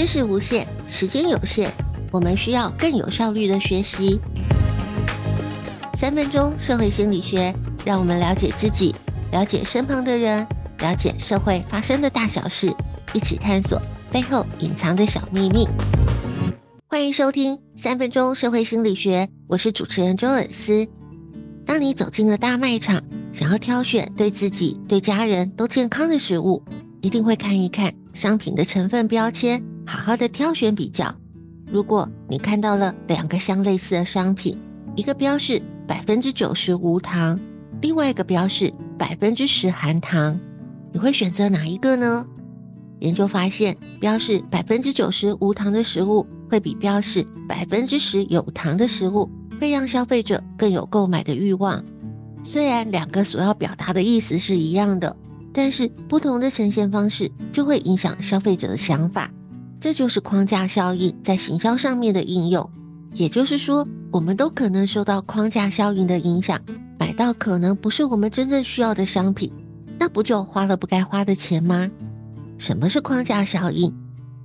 知识无限，时间有限，我们需要更有效率的学习。三分钟社会心理学，让我们了解自己，了解身旁的人，了解社会发生的大小事，一起探索背后隐藏的小秘密。欢迎收听三分钟社会心理学，我是主持人周尔思。当你走进了大卖场，想要挑选对自己、对家人都健康的食物，一定会看一看商品的成分标签。好好的挑选比较。如果你看到了两个相类似的商品，一个标示百分之九十无糖，另外一个标示百分之十含糖，你会选择哪一个呢？研究发现，标示百分之九十无糖的食物会比标示百分之十有糖的食物会让消费者更有购买的欲望。虽然两个所要表达的意思是一样的，但是不同的呈现方式就会影响消费者的想法。这就是框架效应在行销上面的应用，也就是说，我们都可能受到框架效应的影响，买到可能不是我们真正需要的商品，那不就花了不该花的钱吗？什么是框架效应？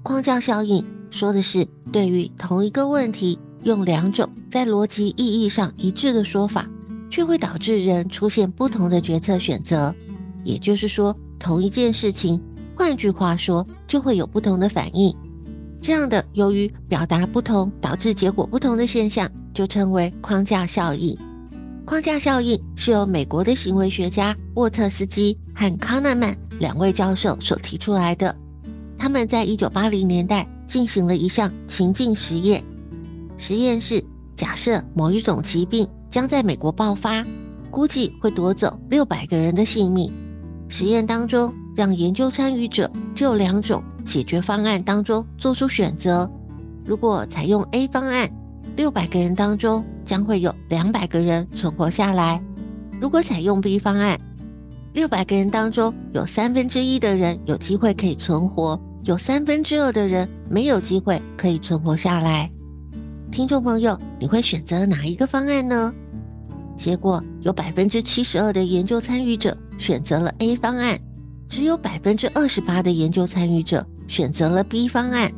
框架效应说的是对于同一个问题，用两种在逻辑意义上一致的说法，却会导致人出现不同的决策选择。也就是说，同一件事情，换句话说，就会有不同的反应。这样的由于表达不同导致结果不同的现象，就称为框架效应。框架效应是由美国的行为学家沃特斯基和康纳曼两位教授所提出来的。他们在一九八零年代进行了一项情境实验。实验是假设某一种疾病将在美国爆发，估计会夺走六百个人的性命。实验当中，让研究参与者只有两种。解决方案当中做出选择，如果采用 A 方案，六百个人当中将会有两百个人存活下来；如果采用 B 方案，六百个人当中有三分之一的人有机会可以存活，有三分之二的人没有机会可以存活下来。听众朋友，你会选择哪一个方案呢？结果有百分之七十二的研究参与者选择了 A 方案，只有百分之二十八的研究参与者。选择了 B 方案，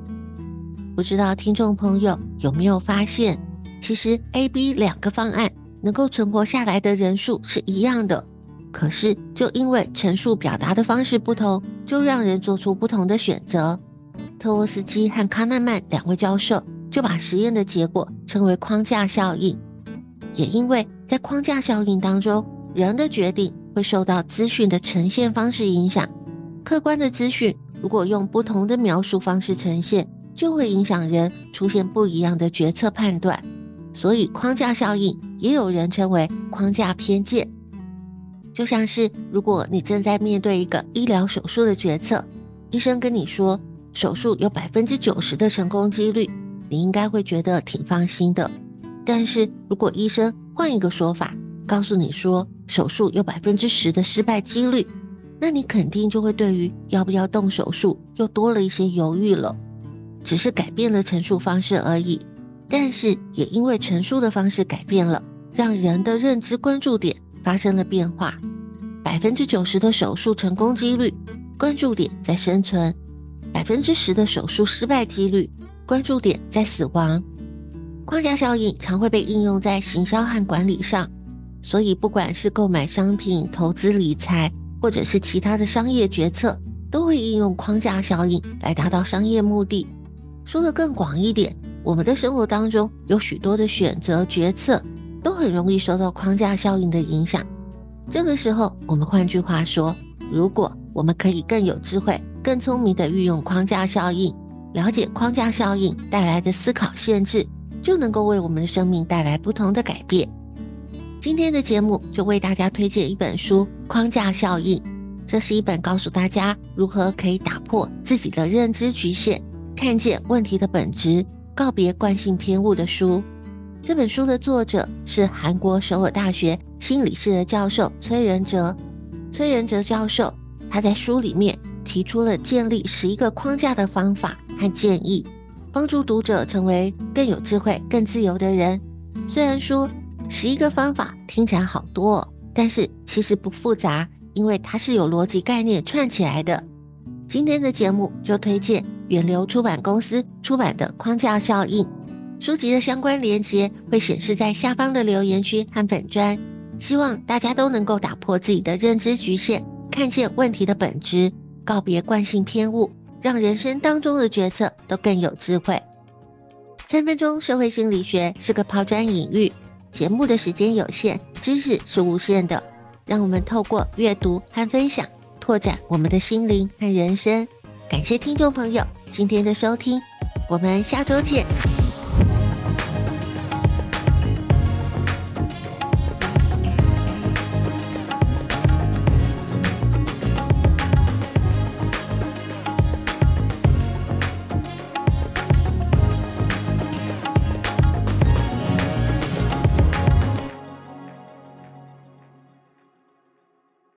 不知道听众朋友有没有发现，其实 A、B 两个方案能够存活下来的人数是一样的，可是就因为陈述表达的方式不同，就让人做出不同的选择。特沃斯基和康纳曼两位教授就把实验的结果称为框架效应，也因为在框架效应当中，人的决定会受到资讯的呈现方式影响，客观的资讯。如果用不同的描述方式呈现，就会影响人出现不一样的决策判断。所以，框架效应也有人称为框架偏见。就像是如果你正在面对一个医疗手术的决策，医生跟你说手术有百分之九十的成功几率，你应该会觉得挺放心的。但是如果医生换一个说法，告诉你说手术有百分之十的失败几率，那你肯定就会对于要不要动手术又多了一些犹豫了，只是改变了陈述方式而已。但是也因为陈述的方式改变了，让人的认知关注点发生了变化。百分之九十的手术成功几率，关注点在生存；百分之十的手术失败几率，关注点在死亡。框架效应常会被应用在行销和管理上，所以不管是购买商品、投资理财。或者是其他的商业决策，都会应用框架效应来达到商业目的。说得更广一点，我们的生活当中有许多的选择决策，都很容易受到框架效应的影响。这个时候，我们换句话说，如果我们可以更有智慧、更聪明地运用框架效应，了解框架效应带来的思考限制，就能够为我们的生命带来不同的改变。今天的节目就为大家推荐一本书《框架效应》，这是一本告诉大家如何可以打破自己的认知局限，看见问题的本质，告别惯性偏误的书。这本书的作者是韩国首尔大学心理系的教授崔仁哲。崔仁哲教授他在书里面提出了建立十一个框架的方法和建议，帮助读者成为更有智慧、更自由的人。虽然说，十一个方法听起来好多哦，但是其实不复杂，因为它是有逻辑概念串起来的。今天的节目就推荐远流出版公司出版的《框架效应》。书籍的相关连结会显示在下方的留言区和粉专。希望大家都能够打破自己的认知局限，看见问题的本质，告别惯性偏误，让人生当中的决策都更有智慧。三分钟社会心理学是个抛砖引玉，节目的时间有限，知识是无限的。让我们透过阅读和分享，拓展我们的心灵和人生。感谢听众朋友今天的收听，我们下周见。